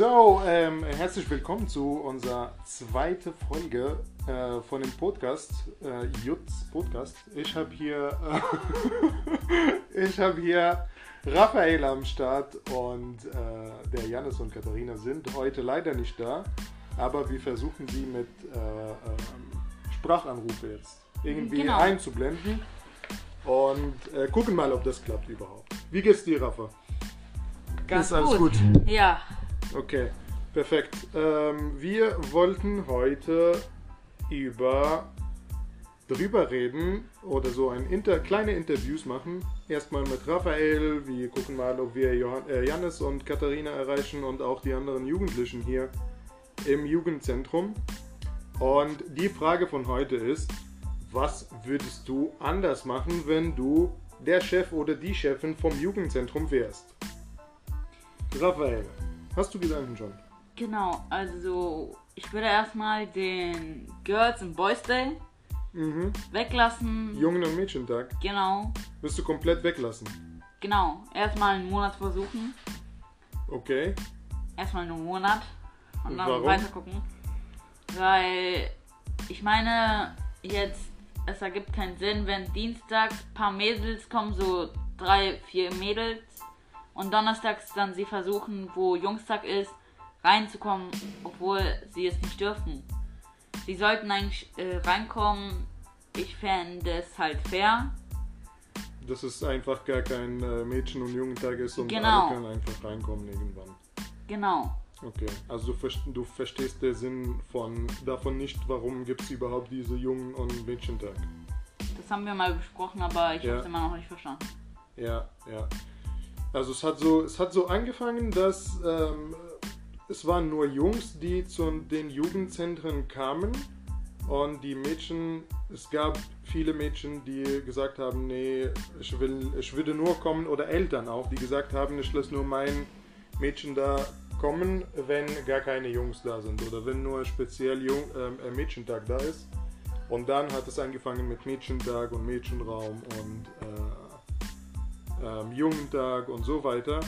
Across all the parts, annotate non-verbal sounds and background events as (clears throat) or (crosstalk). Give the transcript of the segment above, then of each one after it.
So, ähm, herzlich willkommen zu unserer zweiten Folge äh, von dem Podcast, äh, Jutz Podcast. Ich habe hier, äh, (laughs) ich habe hier Raphael am Start und äh, der Janis und Katharina sind heute leider nicht da, aber wir versuchen sie mit äh, ähm, Sprachanrufe jetzt irgendwie Genau. einzublenden und äh, gucken mal, ob das klappt überhaupt. Wie geht's dir, Rafa? Ganz Ist alles gut. gut? Ja, Okay, perfekt. Ähm, wir wollten heute über drüber reden oder so ein Inter kleine Interviews machen. Erstmal mit Raphael. Wir gucken mal, ob wir Johann äh, Jannis und Katharina erreichen und auch die anderen Jugendlichen hier im Jugendzentrum. Und die Frage von heute ist, was würdest du anders machen, wenn du der Chef oder die Chefin vom Jugendzentrum wärst? Raphael, hast du Gedanken schon? genau. Also, ich würde erstmal den Girls and Boys Day Mhm. weglassen. Jungen- und Mädchentag Genau, wirst du komplett weglassen. genau. Erstmal einen Monat versuchen. Okay. Erstmal einen Monat. Und dann Warum? weiter gucken. Weil, ich meine, jetzt, es ergibt keinen Sinn, wenn dienstags ein paar Mädels kommen, so drei, vier Mädels. Und donnerstags dann sie versuchen, wo Jungstag ist, reinzukommen, obwohl sie es nicht dürfen. Sie sollten eigentlich äh, reinkommen. Ich fände es halt fair. Dass es einfach gar kein äh, Mädchen- und Jungentag ist und Genau. alle können einfach reinkommen irgendwann. Genau. Okay. Also du, du verstehst den Sinn von davon nicht, warum gibt es überhaupt diese Jungen- und Mädchentag. Das haben wir mal besprochen, aber ich Ja. habe es immer noch nicht verstanden. Ja, ja. Also es hat so, es hat so angefangen, dass ähm, es waren nur Jungs, die zu den Jugendzentren kamen. Und die Mädchen, es gab viele Mädchen, die gesagt haben, nee, ich will, ich würde nur kommen. Oder Eltern auch, die gesagt haben, ich lasse nur mein Mädchen da kommen, wenn gar keine Jungs da sind. Oder wenn nur speziell Jung, ähm, äh, Mädchentag da ist. Und dann hat es angefangen mit Mädchentag und Mädchenraum und äh, ähm, Jugendtag und so weiter,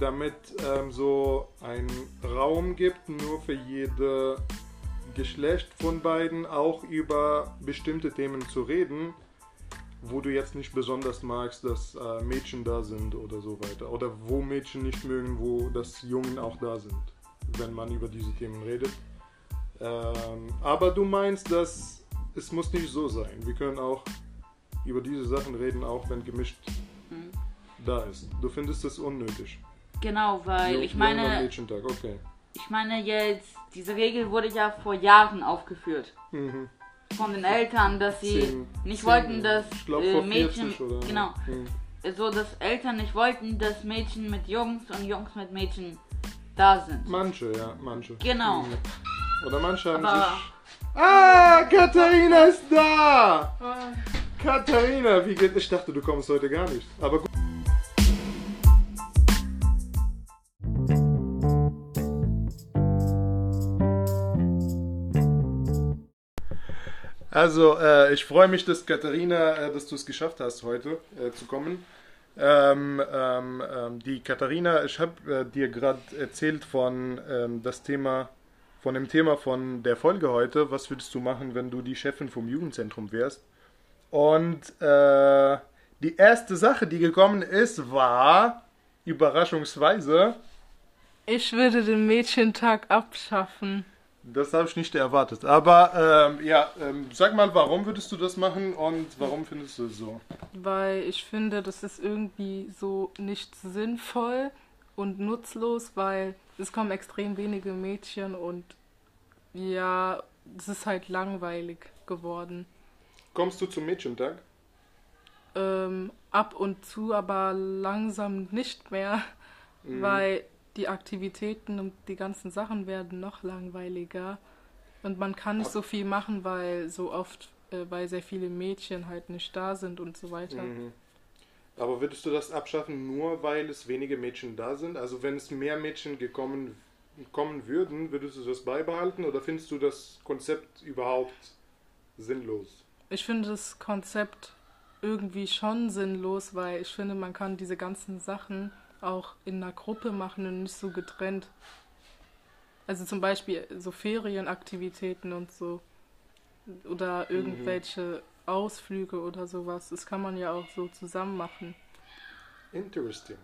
damit ähm, so ein Raum gibt, nur für jede Geschlecht von beiden auch über bestimmte Themen zu reden, wo du jetzt nicht besonders magst, dass äh, Mädchen da sind oder so weiter. Oder wo Mädchen nicht mögen, wo das Jungen auch da sind, wenn man über diese Themen redet. Ähm, aber du meinst, dass es muss nicht so sein. Wir können auch über diese Sachen reden, auch wenn gemischt. Da ist. Du findest es unnötig. Genau, weil Jung- ich meine, Mädchentag, okay. ich meine jetzt, diese Regel wurde ja vor Jahren aufgeführt. Mhm. Von den Eltern, dass sie Zehn- nicht zehn, wollten, dass ich glaub, äh, vor Mädchen, 40 oder genau, Mhm. so dass Eltern nicht wollten, dass Mädchen mit Jungs und Jungs mit Mädchen da sind. Manche, ja, manche. Genau. Mhm. Oder manche haben Aber- sich. Ah, Katharina ist da! Katharina, wie geht Ich dachte, du kommst heute gar nicht. Aber gut. Also, äh, ich freue mich, dass Katharina, äh, dass du es geschafft hast, heute äh, zu kommen. Ähm, ähm, ähm, die Katharina, ich habe äh, dir gerade erzählt von ähm, das Thema, von dem Thema von der Folge heute. Was würdest du machen, wenn du die Chefin vom Jugendzentrum wärst? Und äh, die erste Sache, die gekommen ist, war überraschungsweise, Ich würde den Mädchentag abschaffen. Das habe ich nicht erwartet. Aber ähm, ja, ähm, sag mal, warum würdest du das machen und warum findest du es so? Weil ich finde, das ist irgendwie so nicht sinnvoll und nutzlos, weil es kommen extrem wenige Mädchen und ja, es ist halt langweilig geworden. Kommst du zum Mädchentag? Ähm, ab und zu, aber langsam nicht mehr, Mhm. weil die Aktivitäten und die ganzen Sachen werden noch langweiliger und man kann nicht so viel machen, weil so oft, äh, weil sehr viele Mädchen halt nicht da sind und so weiter. Mhm. Aber würdest du das abschaffen, nur weil es wenige Mädchen da sind? Also wenn es mehr Mädchen gekommen kommen würden, würdest du das beibehalten oder findest du das Konzept überhaupt sinnlos? Ich finde das Konzept irgendwie schon sinnlos, weil ich finde, man kann diese ganzen Sachen auch in einer Gruppe machen und nicht so getrennt. Also zum Beispiel so Ferienaktivitäten und so. Oder irgendwelche Ausflüge oder sowas. Das kann man ja auch so zusammen machen. Interesting.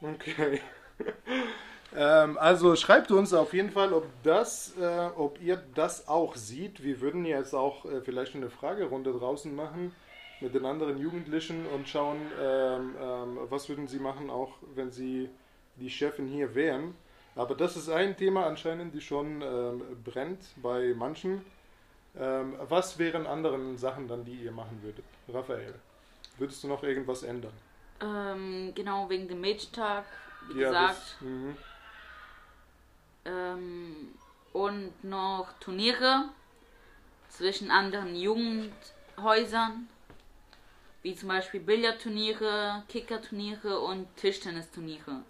Okay. (laughs) ähm, also schreibt uns auf jeden Fall, ob das, äh, ob ihr das auch seht. Wir würden jetzt auch äh, vielleicht eine Fragerunde draußen machen mit den anderen Jugendlichen und schauen, ähm, ähm, was würden sie machen, auch wenn sie die Chefin hier wären. Aber das ist ein Thema anscheinend, die schon ähm, brennt bei manchen. Ähm, was wären anderen Sachen dann, die ihr machen würdet? Raphael, würdest du noch irgendwas ändern? Ähm, genau, wegen dem Mädchentag, wie Ja, gesagt. das- mhm. Ähm, und noch Turniere zwischen anderen Jugendhäusern, wie zum Beispiel Billardturniere, Kickerturniere und Tischtennisturniere.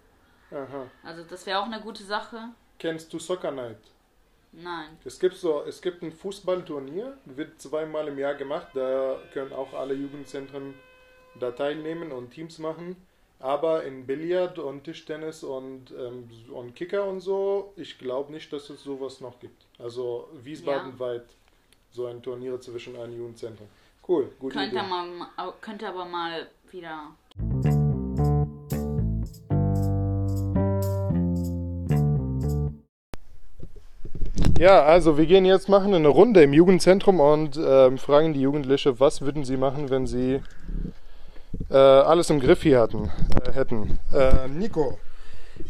Aha. Also das wäre auch eine gute Sache. Kennst du Soccer Night? Nein. Es gibt so, es gibt ein Fußballturnier, wird zweimal im Jahr gemacht. Da können auch alle Jugendzentren da teilnehmen und Teams machen. Aber in Billard und Tischtennis und, ähm, und Kicker und so, ich glaube nicht, dass es sowas noch gibt. Also Wiesbaden-weit so ein Turnier zwischen allen Jugendzentren. Cool, gute Könnte, Idee. man, könnte aber mal wieder. Ja, also wir gehen jetzt machen eine Runde im Jugendzentrum und ähm, fragen die Jugendliche, was würden sie machen, wenn sie äh, alles im Griff hier hatten, äh, hätten. Äh, Nico.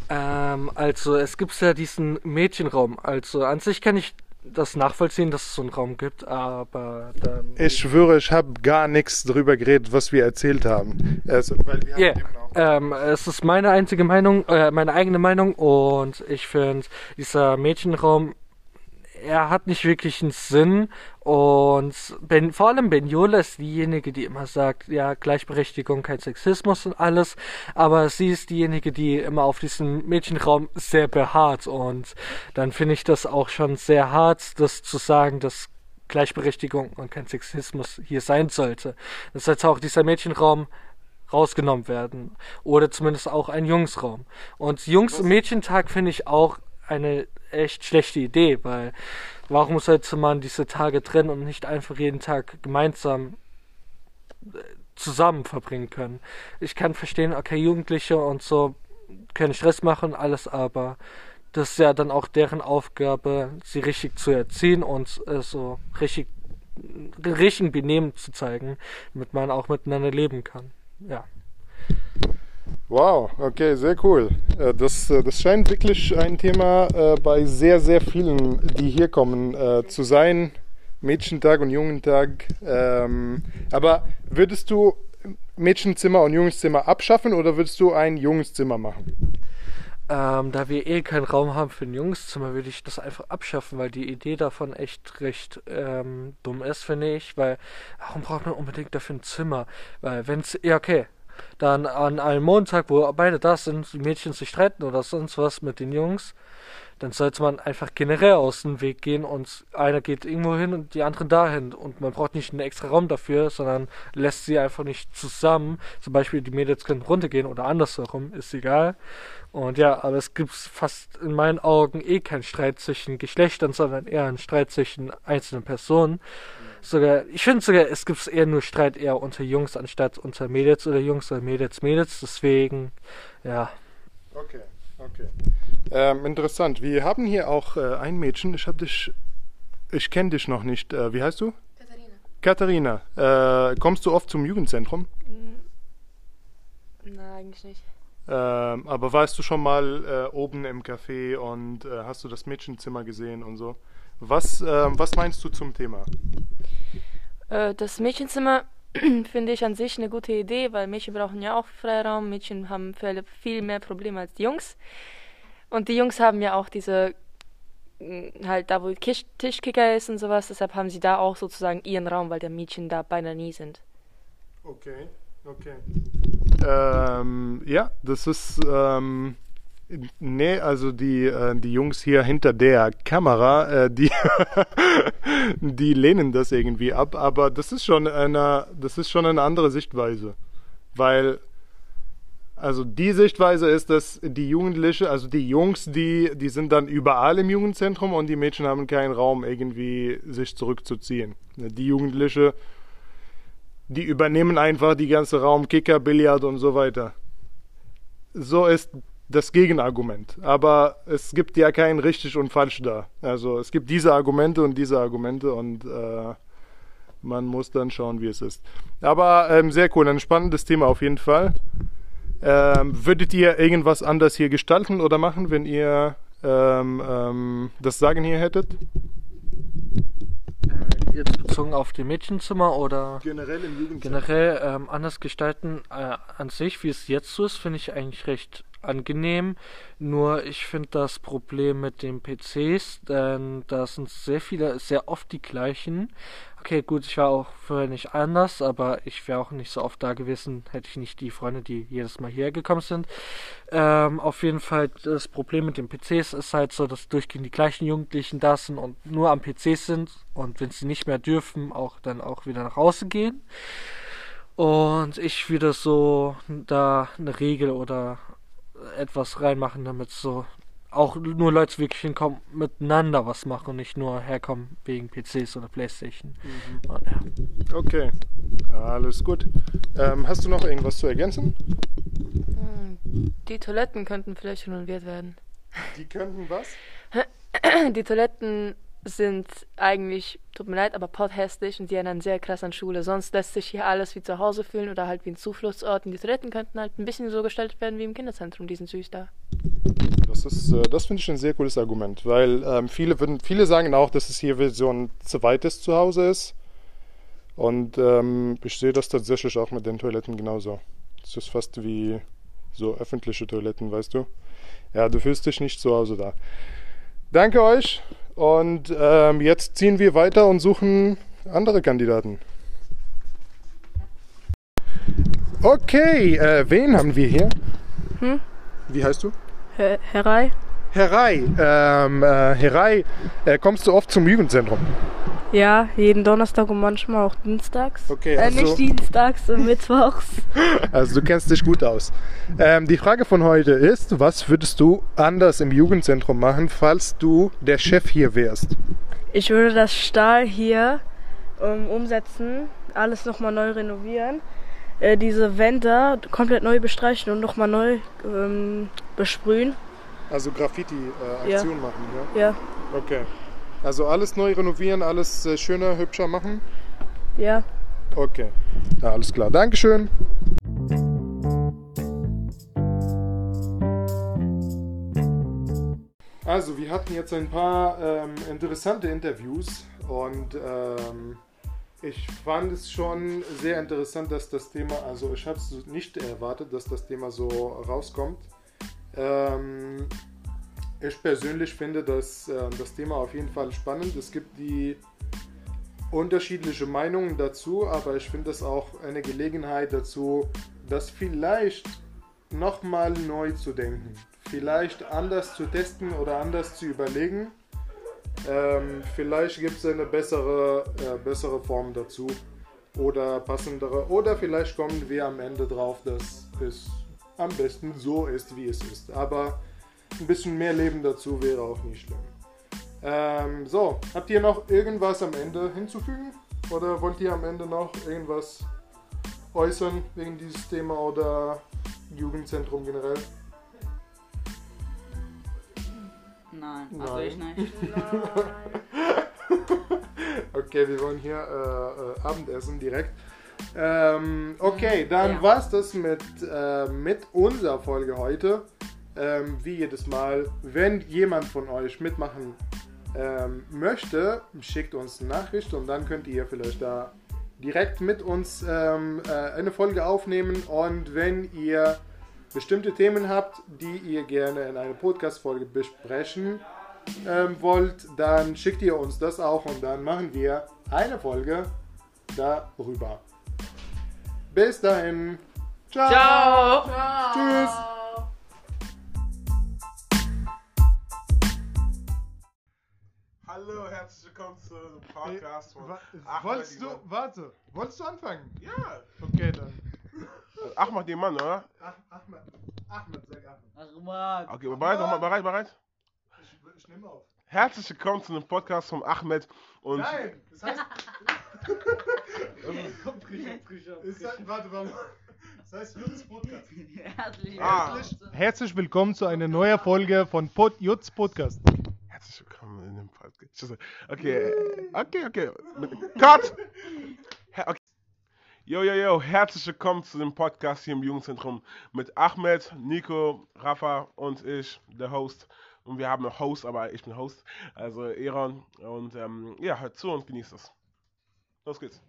Ähm, also es gibt ja diesen Mädchenraum. Also an sich kann ich das nachvollziehen, dass es so einen Raum gibt, aber dann. Ich schwöre, ich habe gar nichts drüber geredet, was wir erzählt haben. Also, weil wir haben eben auch ähm, es ist meine einzige Meinung, äh, meine eigene Meinung und ich finde, dieser Mädchenraum, er hat nicht wirklich einen Sinn und ben, vor allem Benjola ist diejenige, die immer sagt, ja, Gleichberechtigung, kein Sexismus und alles, aber sie ist diejenige, die immer auf diesen Mädchenraum sehr beharrt und dann finde ich das auch schon sehr hart, das zu sagen, dass Gleichberechtigung und kein Sexismus hier sein sollte. Das heißt auch dieser Mädchenraum rausgenommen werden. Oder zumindest auch ein Jungsraum. Und Jungs-Mädchentag finde ich auch eine echt schlechte Idee, weil warum sollte man diese Tage trennen und nicht einfach jeden Tag gemeinsam äh, zusammen verbringen können? Ich kann verstehen, okay, Jugendliche und so können Stress machen, alles, aber das ist ja dann auch deren Aufgabe, sie richtig zu erziehen und äh, so richtig richtigen Benehmen zu zeigen, damit man auch miteinander leben kann. Ja. Wow, okay, sehr cool. Äh, Das, äh, das scheint wirklich ein Thema äh, bei sehr, sehr vielen, die hier kommen, zu sein. Mädchentag und Jungentag. Ähm, aber würdest du Mädchenzimmer und Jungszimmer abschaffen oder würdest du ein Jungszimmer machen? Ähm, da wir eh keinen Raum haben für ein Jungszimmer, würde ich das einfach abschaffen, weil die Idee davon echt recht ähm, dumm ist, finde ich. Weil, warum braucht man unbedingt dafür ein Zimmer? Weil, wenn's, ja, okay, dann an einem Montag, wo beide da sind, die Mädchen sich streiten oder sonst was mit den Jungs, dann sollte man einfach generell aus dem Weg gehen und einer geht irgendwo hin und die anderen dahin. Und man braucht nicht einen extra Raum dafür, sondern lässt sie einfach nicht zusammen. Zum Beispiel die Mädels können runtergehen oder andersherum, ist egal. Und ja, aber es gibt fast in meinen Augen eh keinen Streit zwischen Geschlechtern, sondern eher einen Streit zwischen einzelnen Personen. Sogar, ich finde sogar, es gibt eher nur Streit eher unter Jungs anstatt unter Mädels oder Jungs oder Mädels, Mädels. Deswegen, ja. Okay, okay. Ähm, interessant. Wir haben hier auch äh, ein Mädchen. Ich habe dich, ich kenne dich noch nicht. Äh, wie heißt du? Katharina. Katharina. Äh, kommst du oft zum Jugendzentrum? Nein, eigentlich nicht. Ähm, aber warst du schon mal äh, oben im Café und äh, hast du das Mädchenzimmer gesehen und so? Was, ähm, was meinst du zum Thema? Äh, das Mädchenzimmer (clears throat) finde ich an sich eine gute Idee, weil Mädchen brauchen ja auch Freiraum. Mädchen haben viel mehr Probleme als die Jungs. Und die Jungs haben ja auch diese, mh, halt da, wo Kisch Tischkicker ist und sowas. Deshalb haben sie da auch sozusagen ihren Raum, weil der Mädchen da beinahe nie sind. Okay, okay. Ähm, ja, das ist. Ähm, nee, also die, äh, die Jungs hier hinter der Kamera, äh, die, (laughs) die lehnen das irgendwie ab, aber das ist schon eine, das ist schon eine andere Sichtweise. Weil also die Sichtweise ist, dass die Jugendliche, also die Jungs, die, die sind dann überall im Jugendzentrum und die Mädchen haben keinen Raum, irgendwie sich zurückzuziehen. Die Jugendliche, die übernehmen einfach die ganze Raum, Kicker, Billard und so weiter. So ist das Gegenargument. Aber es gibt ja kein richtig und falsch da. Also es gibt diese Argumente und diese Argumente und äh, man muss dann schauen, wie es ist. Aber ähm, sehr cool, ein spannendes Thema auf jeden Fall. Ähm, würdet ihr irgendwas anders hier gestalten oder machen, wenn ihr ähm, ähm, das Sagen hier hättet? Äh, jetzt bezogen auf die Mädchenzimmer oder Generell im Jugendzentrum. generell ähm, anders gestalten äh, an sich, wie es jetzt so ist, finde ich eigentlich recht angenehm. Nur ich finde das Problem mit den PCs, denn da sind sehr viele, sehr oft die gleichen. Okay, gut, ich war auch vorher nicht anders, aber ich wäre auch nicht so oft da gewesen, hätte ich nicht die Freunde, die jedes Mal hierher gekommen sind. Ähm, auf jeden Fall, das Problem mit den PCs ist halt so, dass durchgehend die gleichen Jugendlichen da sind und nur am PC sind und wenn sie nicht mehr dürfen, auch dann auch wieder nach Hause gehen. Und ich wieder so da eine Regel oder etwas reinmachen, damit so auch nur Leute wirklich hinkommen, miteinander was machen und nicht nur herkommen wegen PCs oder Playstation. Und, ja. Okay, alles gut. Ähm, hast du noch irgendwas zu ergänzen? Hm, Die Toiletten könnten vielleicht renoviert werden. Die könnten was? Die Toiletten sind eigentlich, tut mir leid, aber potthässlich und die erinnern sehr krass an Schule. Sonst lässt sich hier alles wie zu Hause fühlen oder halt wie ein Zufluchtsort. Und die Toiletten könnten halt ein bisschen so gestaltet werden wie im Kinderzentrum. Die sind süß da. Das ist, äh, das finde ich ein sehr cooles Argument, weil ähm, viele würden, viele sagen auch, dass es hier wie so ein zweites Zuhause ist. Und ähm, ich sehe das tatsächlich auch mit den Toiletten genauso. Es ist fast wie so öffentliche Toiletten, weißt du? Ja, du fühlst dich nicht zu Hause da. Danke euch und ähm, jetzt ziehen wir weiter und suchen andere Kandidaten. Okay, äh, wen haben wir hier? Hm? Wie heißt du? Herr Herrei? Herai, ähm, äh, Herai, äh, kommst du oft zum Jugendzentrum? Ja, jeden Donnerstag und manchmal auch dienstags. Okay, äh, also- nicht dienstags und (laughs) mittwochs. Also du kennst dich gut aus. Ähm, die Frage von heute ist, was würdest du anders im Jugendzentrum machen, falls du der Chef hier wärst? Ich würde das Stahl hier ähm, umsetzen, alles nochmal neu renovieren, äh, diese Wände komplett neu bestreichen und nochmal neu ähm, besprühen. Also Graffiti-Aktion Ja. machen, Ja, ja? Okay. Also alles neu renovieren, alles äh, schöner, hübscher machen? ja. Okay. Ja, alles klar. Dankeschön. Also, wir hatten jetzt ein paar ähm, interessante Interviews und ähm, ich fand es schon sehr interessant, dass das Thema, also ich habe es nicht erwartet, dass das Thema so rauskommt. Ähm, ich persönlich finde das, äh, das Thema auf jeden Fall spannend. Es gibt die unterschiedliche Meinungen dazu, aber ich finde es auch eine Gelegenheit dazu, das vielleicht nochmal neu zu denken. Vielleicht anders zu testen oder anders zu überlegen. Ähm, vielleicht gibt es eine bessere, äh, bessere Form dazu oder passendere. Oder vielleicht kommen wir am Ende drauf, dass es am besten so ist, wie es ist. Aber ein bisschen mehr Leben dazu wäre auch nicht schlimm. Ähm, so, habt ihr noch irgendwas am Ende hinzufügen? Oder wollt ihr am Ende noch irgendwas äußern wegen dieses Thema oder Jugendzentrum generell? Nein, also Nein. ich nicht. (laughs) Okay, wir wollen hier äh, äh, Abendessen direkt. Ähm, okay, dann Ja. war's das mit, äh, mit unserer Folge heute. Ähm, wie jedes Mal, wenn jemand von euch mitmachen ähm, möchte, schickt uns eine Nachricht und dann könnt ihr vielleicht da direkt mit uns ähm, äh, eine Folge aufnehmen. Und wenn ihr bestimmte Themen habt, die ihr gerne in einer Podcast-Folge besprechen ähm, wollt, dann schickt ihr uns das auch und dann machen wir eine Folge darüber. Bis dahin. Ciao. Ciao! Tschüss. Hallo, herzlich willkommen zum Podcast von Ahmed Wolltest du, warte, wolltest du anfangen? Ja, Okay, dann. Ahmad Iman, oder? Ach, Ahmed. Ahmed, sag Ahmed. Ach man. Okay, bereit? Nochmal bereit, bereit? Ich, ich nehme auf. Herzlich willkommen zu einem Podcast von Ahmed und Nein, das heißt. (laughs) Ist das, warte, warte. Das heißt Jutz Podcast. Herzlich Ah. Herzlich willkommen zu einer neuen Folge von Pod Jutz Podcast. In dem Podcast. Okay, okay, okay. Cut! Okay. Yo, yo, yo, herzlich willkommen zu dem Podcast hier im Jugendzentrum mit Ahmed, Nico, Rafa und ich, der Host. Und wir haben einen Host, aber ich bin Host, also Eron. Und ähm, ja, hört zu und genießt es. Los geht's.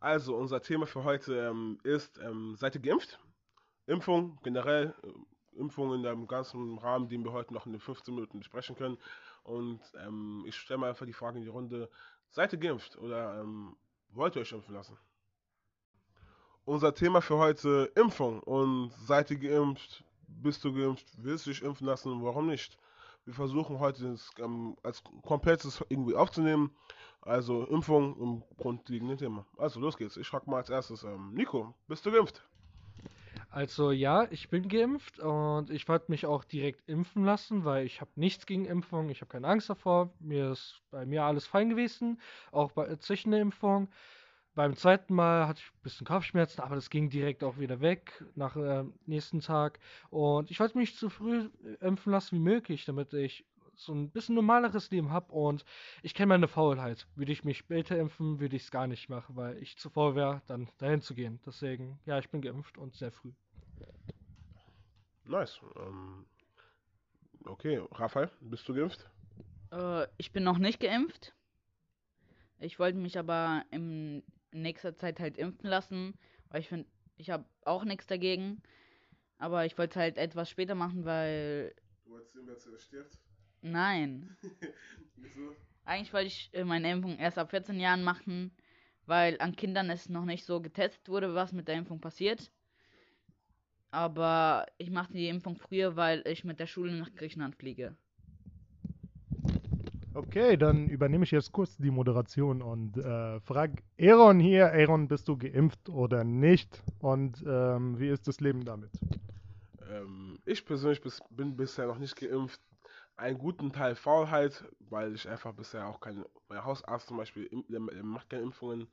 Also, unser Thema für heute ähm, ist, ähm, seid ihr geimpft? Impfung generell, äh, Impfung in dem ganzen Rahmen, den wir heute noch in den 15 Minuten besprechen können. Und ähm, ich stelle mal einfach die Frage in die Runde, seid ihr geimpft oder ähm, wollt ihr euch impfen lassen? Unser Thema für heute Impfung und seid ihr geimpft, bist du geimpft, willst du dich impfen lassen, warum nicht? Wir versuchen heute das ähm, als komplettes irgendwie aufzunehmen, also Impfung im grundlegenden Thema. Also los geht's, ich frage mal als erstes, ähm, Nico, bist du geimpft? Also ja, ich bin geimpft und ich wollte mich auch direkt impfen lassen, weil ich habe nichts gegen Impfung, ich habe keine Angst davor. Mir ist bei mir alles fein gewesen, auch bei zwischen der Impfung. Beim zweiten Mal hatte ich ein bisschen Kopfschmerzen, aber das ging direkt auch wieder weg nach dem nächsten Tag. Und ich wollte mich so früh impfen lassen wie möglich, damit ich so ein bisschen normaleres Leben habe und ich kenne meine Faulheit. Würde ich mich später impfen, würde ich es gar nicht machen, weil ich zu faul wäre, dann dahin zu gehen. Deswegen, ja, ich bin geimpft und sehr früh. Nice. Ähm, okay, Raphael, bist du geimpft? Äh, ich bin noch nicht geimpft. Ich wollte mich aber in nächster Zeit halt impfen lassen, weil ich finde, ich habe auch nichts dagegen. Aber ich wollte es halt etwas später machen, weil Du wolltest sehen, wer zuerst stirbt? Nein. (laughs) Wieso? Eigentlich wollte ich äh, meine Impfung erst ab 14 Jahren machen, weil an Kindern es noch nicht so getestet wurde, was mit der Impfung passiert. Aber ich machte die Impfung früher, weil ich mit der Schule nach Griechenland fliege. Okay, dann übernehme ich jetzt kurz die Moderation und äh, frag Aaron hier, Aaron, bist du geimpft oder nicht? Und ähm, wie ist das Leben damit? Ähm, ich persönlich bis, bin bisher noch nicht geimpft. Einen guten Teil Faulheit, weil ich einfach bisher auch keine. Mein Hausarzt zum Beispiel der, macht keine Impfungen.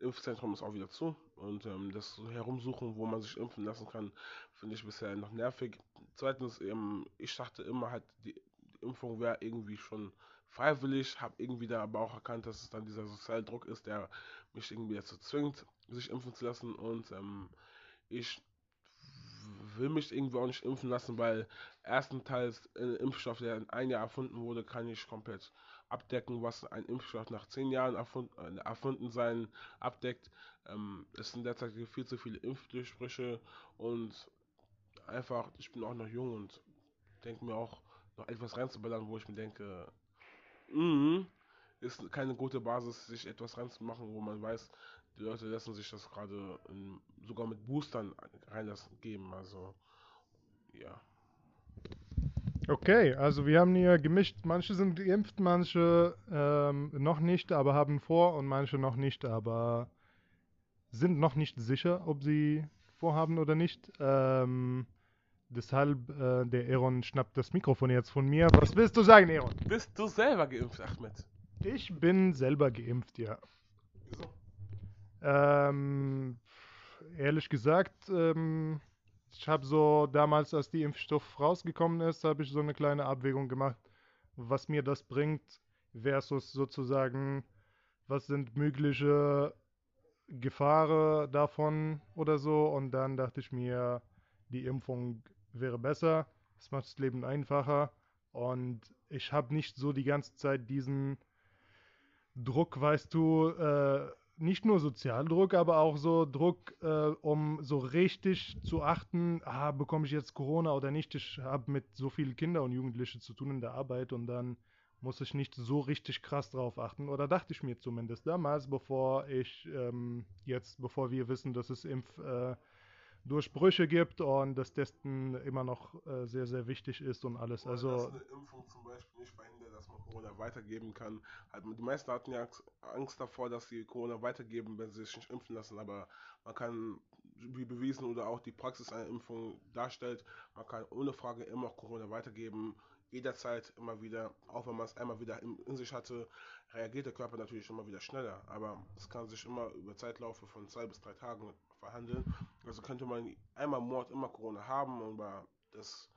Impfzentrum ist auch wieder zu. Und ähm, das Herumsuchen, wo man sich impfen lassen kann, finde ich bisher noch nervig. Zweitens, ähm, ich dachte immer halt, die, die Impfung wäre irgendwie schon freiwillig, habe irgendwie da aber auch erkannt, dass es dann dieser soziale Druck ist, der mich irgendwie dazu zwingt, sich impfen zu lassen. Und ähm, ich will mich irgendwie auch nicht impfen lassen, weil erstenteils ein Impfstoff, der in ein Jahr erfunden wurde, kann ich komplett abdecken, was ein Impfstoff nach zehn Jahren erfunden, äh, erfunden sein abdeckt. Ähm, es sind derzeit viel zu viele Impfdurchbrüche und einfach, ich bin auch noch jung und denke mir auch noch etwas reinzuballern, wo ich mir denke, mhm, ist keine gute Basis, sich etwas reinzumachen, wo man weiß, die Leute lassen sich das gerade in- sogar mit Boostern reinlassen geben. Also ja. Okay, also wir haben hier gemischt. Manche sind geimpft, manche ähm, noch nicht, aber haben vor und manche noch nicht, aber sind noch nicht sicher, ob sie vorhaben oder nicht. Ähm, deshalb, äh, der Aaron schnappt das Mikrofon jetzt von mir. Was willst du sagen, Aaron? Bist du selber geimpft, Ahmed? Ich bin selber geimpft, ja. Wieso? Ähm, ehrlich gesagt, ähm, ich habe so damals, als die Impfstoff rausgekommen ist, habe ich so eine kleine Abwägung gemacht, was mir das bringt versus sozusagen, was sind mögliche Gefahren davon oder so. Und dann dachte ich mir, die Impfung wäre besser, es macht das Leben einfacher und ich habe nicht so die ganze Zeit diesen Druck, weißt du, äh, nicht nur Sozialdruck, aber auch so Druck, äh, um so richtig zu achten, ah, bekomme ich jetzt Corona oder nicht. Ich habe mit so vielen Kindern und Jugendlichen zu tun in der Arbeit und dann muss ich nicht so richtig krass drauf achten. Oder dachte ich mir zumindest damals, bevor ich ähm, jetzt, bevor wir wissen, dass es Impf, äh, Durchbrüche gibt und das Testen immer noch äh, sehr, sehr wichtig ist und alles. dass Also eine Impfung zum Beispiel nicht verhindert, dass man Corona weitergeben kann. Halt, die meisten hatten ja Angst- Angst davor, dass sie Corona weitergeben, wenn sie sich nicht impfen lassen, aber man kann wie bewiesen oder auch die Praxis einer Impfung darstellt. Man kann ohne Frage immer Corona weitergeben, jederzeit immer wieder, auch wenn man es einmal wieder in, in, sich hatte, reagiert der Körper natürlich immer wieder schneller. Aber es kann sich immer über Zeitlaufe von zwei bis drei Tagen verhandeln. Also könnte man einmal Monat immer Corona haben, aber das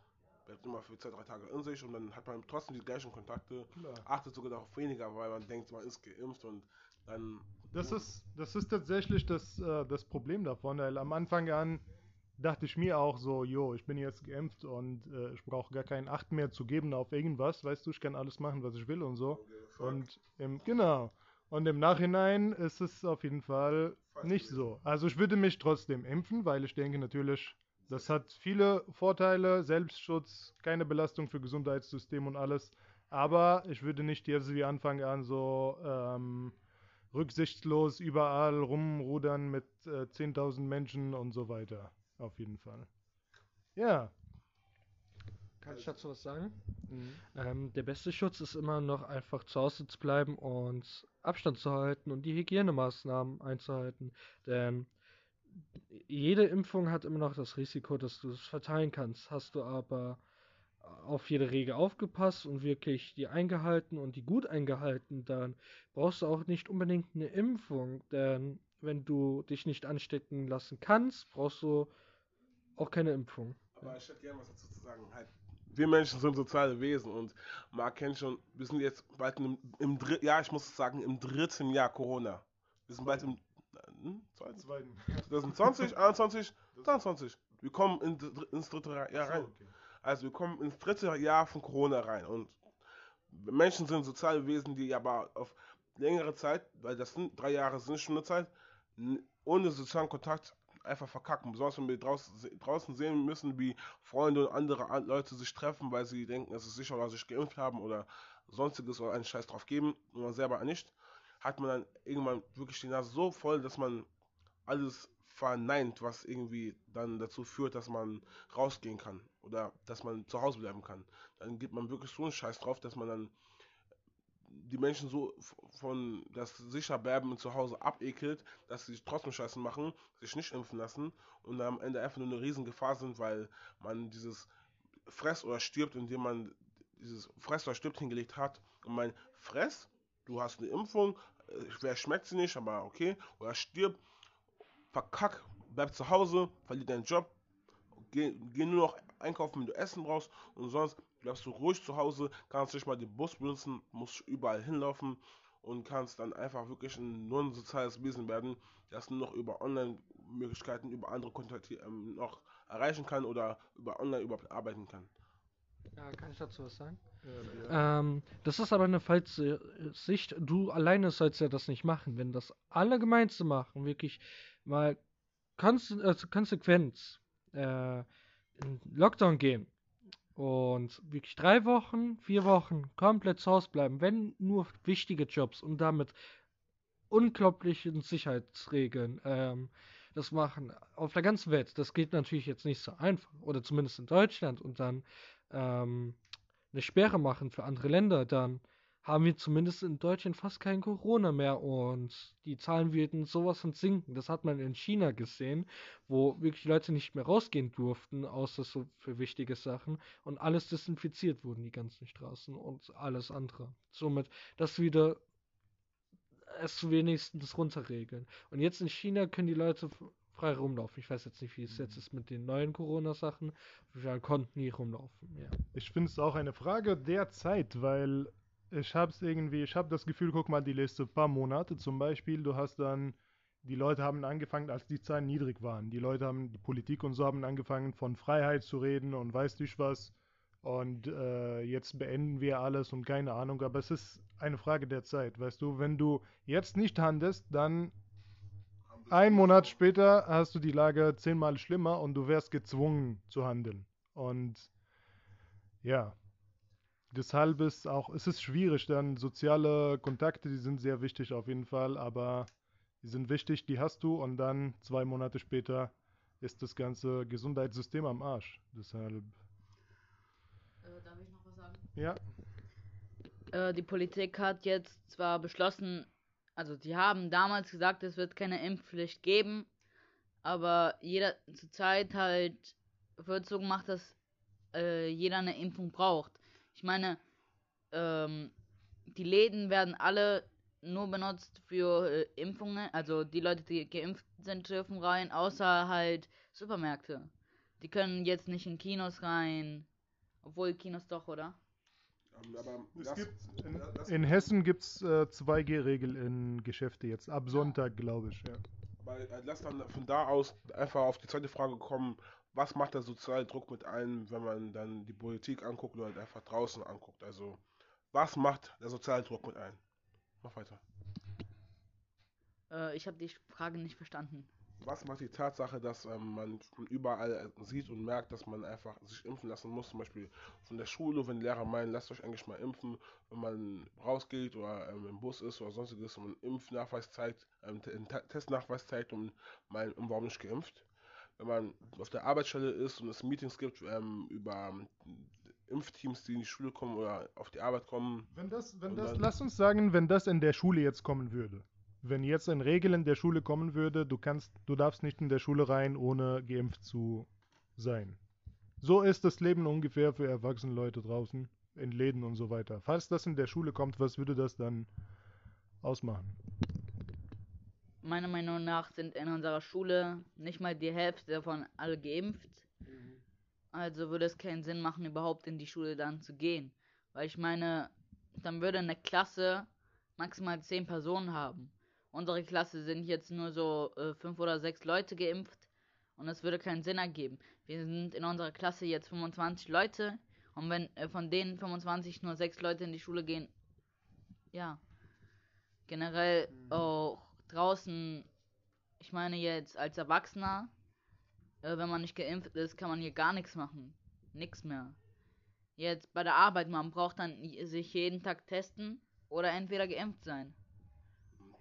bleibt immer für zwei, drei Tage in sich und dann hat man trotzdem die gleichen Kontakte, Klar. achtet sogar darauf weniger, weil man denkt, man ist geimpft und dann. Das ist, das ist tatsächlich das, äh, das Problem davon, weil am Anfang an dachte ich mir auch so, jo, ich bin jetzt geimpft und äh, ich brauche gar keinen Acht mehr zu geben auf irgendwas, weißt du, ich kann alles machen, was ich will und so. Okay, und im, genau. Und im Nachhinein ist es auf jeden Fall nicht so. Also ich würde mich trotzdem impfen, weil ich denke natürlich, das hat viele Vorteile, Selbstschutz, keine Belastung für Gesundheitssystem und alles. Aber ich würde nicht jetzt wie Anfang an so ähm, rücksichtslos überall rumrudern mit äh, 10.000 Menschen und so weiter. Auf jeden Fall. Ja. Kann ich dazu was sagen? Mhm. Ähm, der beste Schutz ist immer noch einfach zu Hause zu bleiben und Abstand zu halten und die Hygienemaßnahmen einzuhalten. Denn jede Impfung hat immer noch das Risiko, dass du es verteilen kannst. Hast du aber auf jede Regel aufgepasst und wirklich die eingehalten und die gut eingehalten, dann brauchst du auch nicht unbedingt eine Impfung, denn wenn du dich nicht anstecken lassen kannst, brauchst du auch keine Impfung. Aber ich hätte gerne was dazu zu sagen. Halt, wir Menschen sind soziale Wesen und man kennt schon, wir sind jetzt bald im, im dritten, ja, ich muss sagen, im dritten Jahr Corona. Wir sind bald im hm, 2020, 21, 22. Wir kommen in, ins dritte Jahr rein. Also wir kommen ins dritte Jahr von Corona rein und Menschen sind soziale Wesen, die aber auf längere Zeit, weil das sind drei Jahre sind schon eine Zeit, ohne sozialen Kontakt einfach verkacken. Besonders wenn wir draußen, draußen sehen müssen, wie Freunde und andere Leute sich treffen, weil sie denken, es ist sicher oder sich geimpft haben oder sonstiges oder einen Scheiß drauf geben und man selber nicht, hat man dann irgendwann wirklich die Nase so voll, dass man alles verneint, was irgendwie dann dazu führt, dass man rausgehen kann oder dass man zu Hause bleiben kann. Dann gibt man wirklich so einen Scheiß drauf, dass man dann die Menschen so von das sicher bleiben zu Hause abekelt, dass sie trotzdem Scheiße machen, sich nicht impfen lassen und am Ende einfach nur eine riesen Gefahr sind, weil man dieses Fress oder stirbt, indem man dieses Fress oder stirbt hingelegt hat und mein Fress, du hast eine Impfung, wer schmeckt sie nicht, aber okay, oder stirbt, verkack, bleib zu Hause, verliert deinen Job, geh, geh nur noch einkaufen, wenn du Essen brauchst und sonst bleibst du ruhig zu Hause, kannst nicht mal den Bus benutzen, musst überall hinlaufen und kannst dann einfach wirklich ein nur ein soziales Wesen werden, das nur noch über Online-Möglichkeiten, über andere Kontakte ähm, noch erreichen kann oder über Online überhaupt arbeiten kann. Ja, kann ich dazu was sagen? Ja, ähm, das ist aber eine falsche Sicht. Du alleine sollst ja das nicht machen. Wenn das alle gemeinsam machen, wirklich mal also konsequent äh, in Lockdown gehen und wirklich drei Wochen, vier Wochen komplett zu Hause bleiben, wenn nur wichtige Jobs und damit unglaublichen Sicherheitsregeln ähm, das machen auf der ganzen Welt. Das geht natürlich jetzt nicht so einfach oder zumindest in Deutschland und dann ähm, eine Sperre machen für andere Länder, dann haben wir zumindest in Deutschland fast kein Corona mehr und die Zahlen würden sowas von sinken. Das hat man in China gesehen, wo wirklich Leute nicht mehr rausgehen durften, außer so für wichtige Sachen und alles desinfiziert wurden, die ganzen Straßen und alles andere. Somit, das wieder es wenigstens runterregeln. Und jetzt in China können die Leute frei rumlaufen. Ich weiß jetzt nicht, wie es jetzt ist mit den neuen Corona-Sachen. Wir konnten nie rumlaufen. Ja. Ich finde es auch eine Frage der Zeit, weil ich habe es irgendwie, ich habe das Gefühl, guck mal, die letzten paar Monate zum Beispiel, du hast dann, die Leute haben angefangen, als die Zahlen niedrig waren. Die Leute haben, die Politik und so haben angefangen, von Freiheit zu reden und weißt du was. Und äh, jetzt beenden wir alles und keine Ahnung, aber es ist eine Frage der Zeit, weißt du. Wenn du jetzt nicht handelst, dann ein Monat später hast du die Lage zehnmal schlimmer und du wärst gezwungen zu handeln. Und ja, deshalb ist auch, es ist schwierig, dann soziale Kontakte, die sind sehr wichtig auf jeden Fall, aber die sind wichtig, die hast du und dann zwei Monate später ist das ganze Gesundheitssystem am Arsch. Deshalb. Äh, darf ich noch was sagen? Ja. Äh, die Politik hat jetzt zwar beschlossen, also die haben damals gesagt, es wird keine Impfpflicht geben, Aber jeder zurzeit halt wird so gemacht, dass äh, jeder eine Impfung braucht. Ich meine, ähm, die Läden werden alle nur benutzt für äh, Impfungen. Also die Leute, die geimpft sind, dürfen rein, außer halt Supermärkte. Die können jetzt nicht in Kinos rein. Obwohl Kinos doch, oder? Ähm, aber Es gibt in, in Hessen gibt es äh, 2G-Regel in Geschäfte jetzt. Ab Sonntag, glaube ich. Ja. Weil, äh, lass dann von da aus einfach auf die zweite Frage kommen, was macht der soziale Druck mit einem, wenn man dann die Politik anguckt oder halt einfach draußen anguckt? Also, was macht der soziale Druck mit einem? Mach weiter. Äh, ich habe die Frage nicht verstanden. Was macht die Tatsache, dass ähm, man von überall äh, sieht und merkt, dass man einfach sich impfen lassen muss? Zum Beispiel von der Schule, wenn Lehrer meinen, lasst euch eigentlich mal impfen, wenn man rausgeht oder ähm, im Bus ist oder sonstiges und einen Impfnachweis zeigt, ähm, einen Testnachweis zeigt und meint, um, warum nicht geimpft? Wenn man auf der Arbeitsstelle ist und es Meetings gibt ähm, über Impfteams, die in die Schule kommen oder auf die Arbeit kommen, Wenn das, wenn das, lass uns sagen, wenn das in der Schule jetzt kommen würde. Wenn jetzt ein Regel in der Schule kommen würde, du kannst, du darfst nicht in der Schule rein, ohne geimpft zu sein. So ist das Leben ungefähr für erwachsene Leute draußen, in Läden und so weiter. Falls das in der Schule kommt, was würde das dann ausmachen? Meiner Meinung nach sind in unserer Schule nicht mal die Hälfte davon alle geimpft. Also würde es keinen Sinn machen, überhaupt in die Schule dann zu gehen. Weil ich meine, dann würde eine Klasse maximal zehn Personen haben. Unsere Klasse sind jetzt nur so äh, fünf oder sechs Leute geimpft und es würde keinen Sinn ergeben. Wir sind in unserer Klasse jetzt 25 Leute und wenn äh, von denen 25 nur sechs Leute in die Schule gehen, ja. Generell auch draußen, ich meine jetzt als Erwachsener, äh, wenn man nicht geimpft ist, kann man hier gar nichts machen. Nix mehr. Jetzt bei der Arbeit, man braucht dann sich jeden Tag testen oder entweder geimpft sein.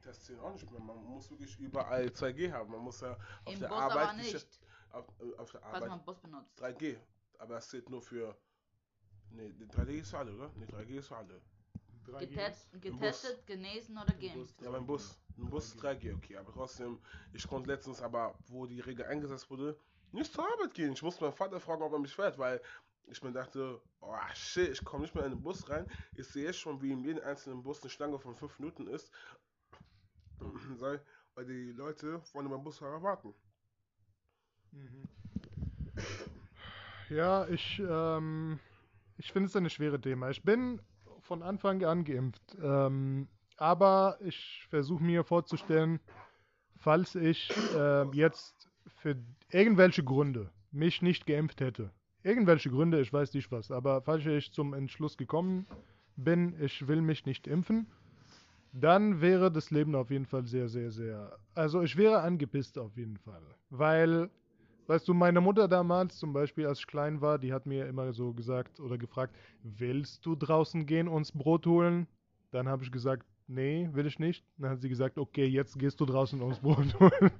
Tests zählen auch nicht mehr. Man muss wirklich überall 2G haben. Man muss ja auf Im der Bus Arbeit aber nicht, Auf, auf der falls Arbeit man Bus benutzt. 3G. Aber das zählt nur für. Nee, die 3G ist für alle, oder? Nee, 3G ist für alle. Getest, Bus. getestet, genesen oder geimpft. Ja, beim Bus. Im Bus ist 3G, okay. Aber trotzdem, ich konnte letztens aber, wo die Regel eingesetzt wurde, nicht zur Arbeit gehen. Ich musste meinen Vater fragen, ob er mich fährt, weil ich mir dachte, oh shit, ich komme nicht mehr in den Bus rein. Ich sehe jetzt schon, wie in jedem einzelnen Bus eine Schlange von 5 Minuten ist. (clears throat) Sei, weil die Leute vorne beim Busfahrer warten. Ja, ich, ähm, ich finde es ein schweres Thema. Ich bin von Anfang an geimpft. Ähm, aber ich versuche mir vorzustellen, falls ich äh, jetzt für irgendwelche Gründe mich nicht geimpft hätte. Irgendwelche Gründe, ich weiß nicht was, aber falls ich zum Entschluss gekommen bin, ich will mich nicht impfen, dann wäre das Leben auf jeden Fall sehr, sehr, sehr. Also ich wäre angepisst auf jeden Fall. Weil Weißt du, meine Mutter damals zum Beispiel, als ich klein war, die hat mir immer so gesagt oder gefragt, willst du draußen gehen, uns Brot holen? Dann habe ich gesagt, nee, will ich nicht. Dann hat sie gesagt, okay, jetzt gehst du draußen uns Brot (laughs) holen.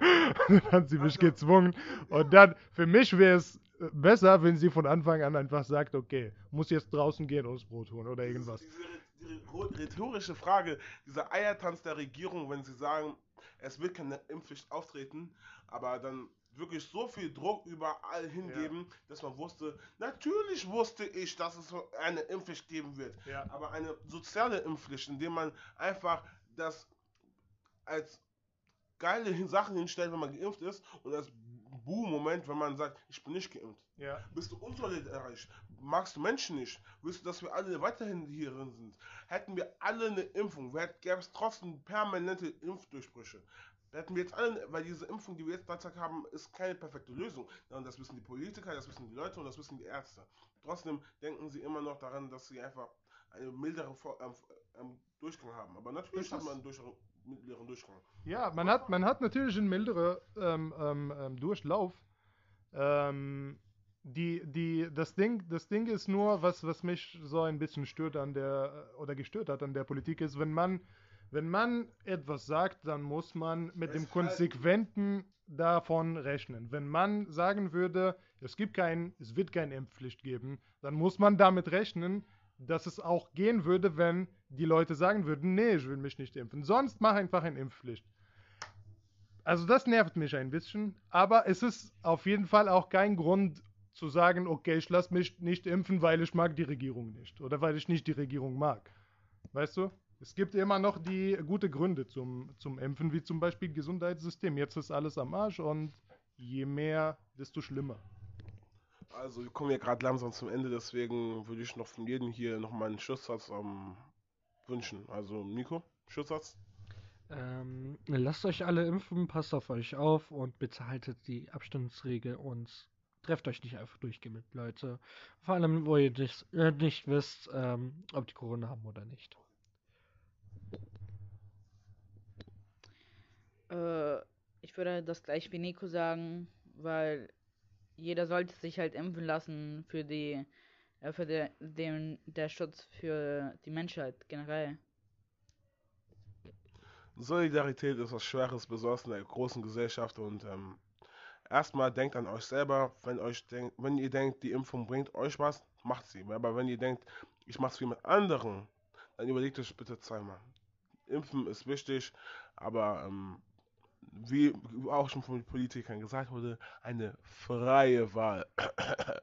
Und dann hat sie mich gezwungen. Und dann, für mich wäre es äh, besser, wenn sie von Anfang an einfach sagt, okay, muss jetzt draußen gehen, uns Brot holen oder irgendwas. Diese, diese rhetorische Frage, dieser Eiertanz der Regierung, wenn sie sagen, es wird keine Impfpflicht auftreten, aber dann wirklich so viel Druck überall hingeben, dass man wusste, natürlich wusste ich, dass es eine Impfpflicht geben wird, Ja. aber eine soziale Impfpflicht, indem man einfach das als geile Sachen hinstellt, wenn man geimpft ist und als Boom-Moment, wenn man sagt, ich bin nicht geimpft. Ja. Bist du unsolidarisch? Magst du Menschen nicht? Willst du, dass wir alle weiterhin hierin sind? Hätten wir alle eine Impfung, gäbe es trotzdem permanente Impfdurchbrüche. Hätten wir jetzt alle, weil diese Impfung, die wir jetzt derzeit haben, ist keine perfekte Lösung. Und das wissen die Politiker, das wissen die Leute und das wissen die Ärzte. Trotzdem denken sie immer noch daran, dass sie einfach einen milderen Vor ähm, ähm, Durchgang haben. Aber natürlich hat man einen durch mittleren Durchgang. Ja, man hat, man hat natürlich einen milderen ähm, ähm, ähm, Durchlauf. Ähm, die, die, das, Ding, das Ding ist nur, was, was mich so ein bisschen stört an der, oder gestört hat an der Politik, ist, wenn man, wenn man etwas sagt, dann muss man mit Es dem halt- Konsequenten davon rechnen. Wenn man sagen würde, es gibt kein, es wird keine Impfpflicht geben, dann muss man damit rechnen, dass es auch gehen würde, wenn die Leute sagen würden, nee, ich will mich nicht impfen. Sonst mach einfach eine Impfpflicht. Also das nervt mich ein bisschen, aber es ist auf jeden Fall auch kein Grund zu sagen, okay, ich lasse mich nicht impfen, weil ich mag die Regierung nicht oder weil ich nicht die Regierung mag. Weißt du? Es gibt immer noch die gute Gründe zum, zum Impfen, wie zum Beispiel Gesundheitssystem. Jetzt ist alles am Arsch und je mehr, desto schlimmer. Also wir kommen ja gerade langsam zum Ende, deswegen würde ich noch von jedem hier nochmal einen Schusssatz ähm, wünschen. Also Nico, Schusssatz? Ähm, lasst euch alle impfen, passt auf euch auf und bitte haltet die Abstandsregel und trefft euch nicht einfach durchgeimpft, Leute. Vor allem, wo ihr nicht, äh, nicht wisst, ähm, ob die Corona haben oder nicht. Äh, ich würde das gleich wie Nico sagen, weil jeder sollte sich halt impfen lassen für die äh, für de, den der Schutz für die Menschheit generell. Solidarität ist was Schweres, besonders in der großen Gesellschaft und ähm, erstmal denkt an euch selber, wenn euch denkt, wenn ihr denkt, die Impfung bringt euch was, macht sie. Aber wenn ihr denkt, ich es für jemand anderen, dann überlegt euch bitte zweimal. Impfen ist wichtig, aber ähm, wie auch schon von Politikern gesagt wurde, eine freie Wahl. (laughs)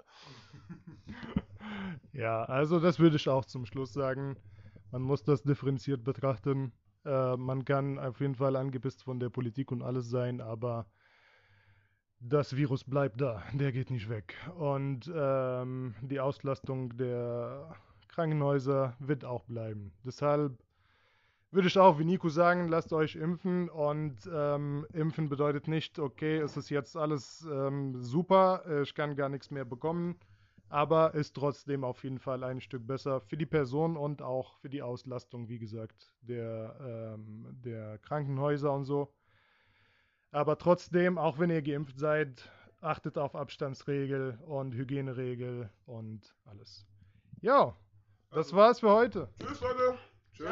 Ja, also das würde ich auch zum Schluss sagen. Man muss das differenziert betrachten. Äh, man kann auf jeden Fall angepisst von der Politik und alles sein, aber das Virus bleibt da, der geht nicht weg. Und ähm, die Auslastung der Krankenhäuser wird auch bleiben. Deshalb würde ich auch wie Nico sagen, lasst euch impfen und ähm, impfen bedeutet nicht, okay, es ist jetzt alles ähm, super, äh, ich kann gar nichts mehr bekommen, aber ist trotzdem auf jeden Fall ein Stück besser für die Person und auch für die Auslastung, wie gesagt, der, ähm, der Krankenhäuser und so. Aber trotzdem, auch wenn ihr geimpft seid, achtet auf Abstandsregel und Hygieneregel und alles. Ja, das war's für heute. Tschüss, Leute. Tschüss.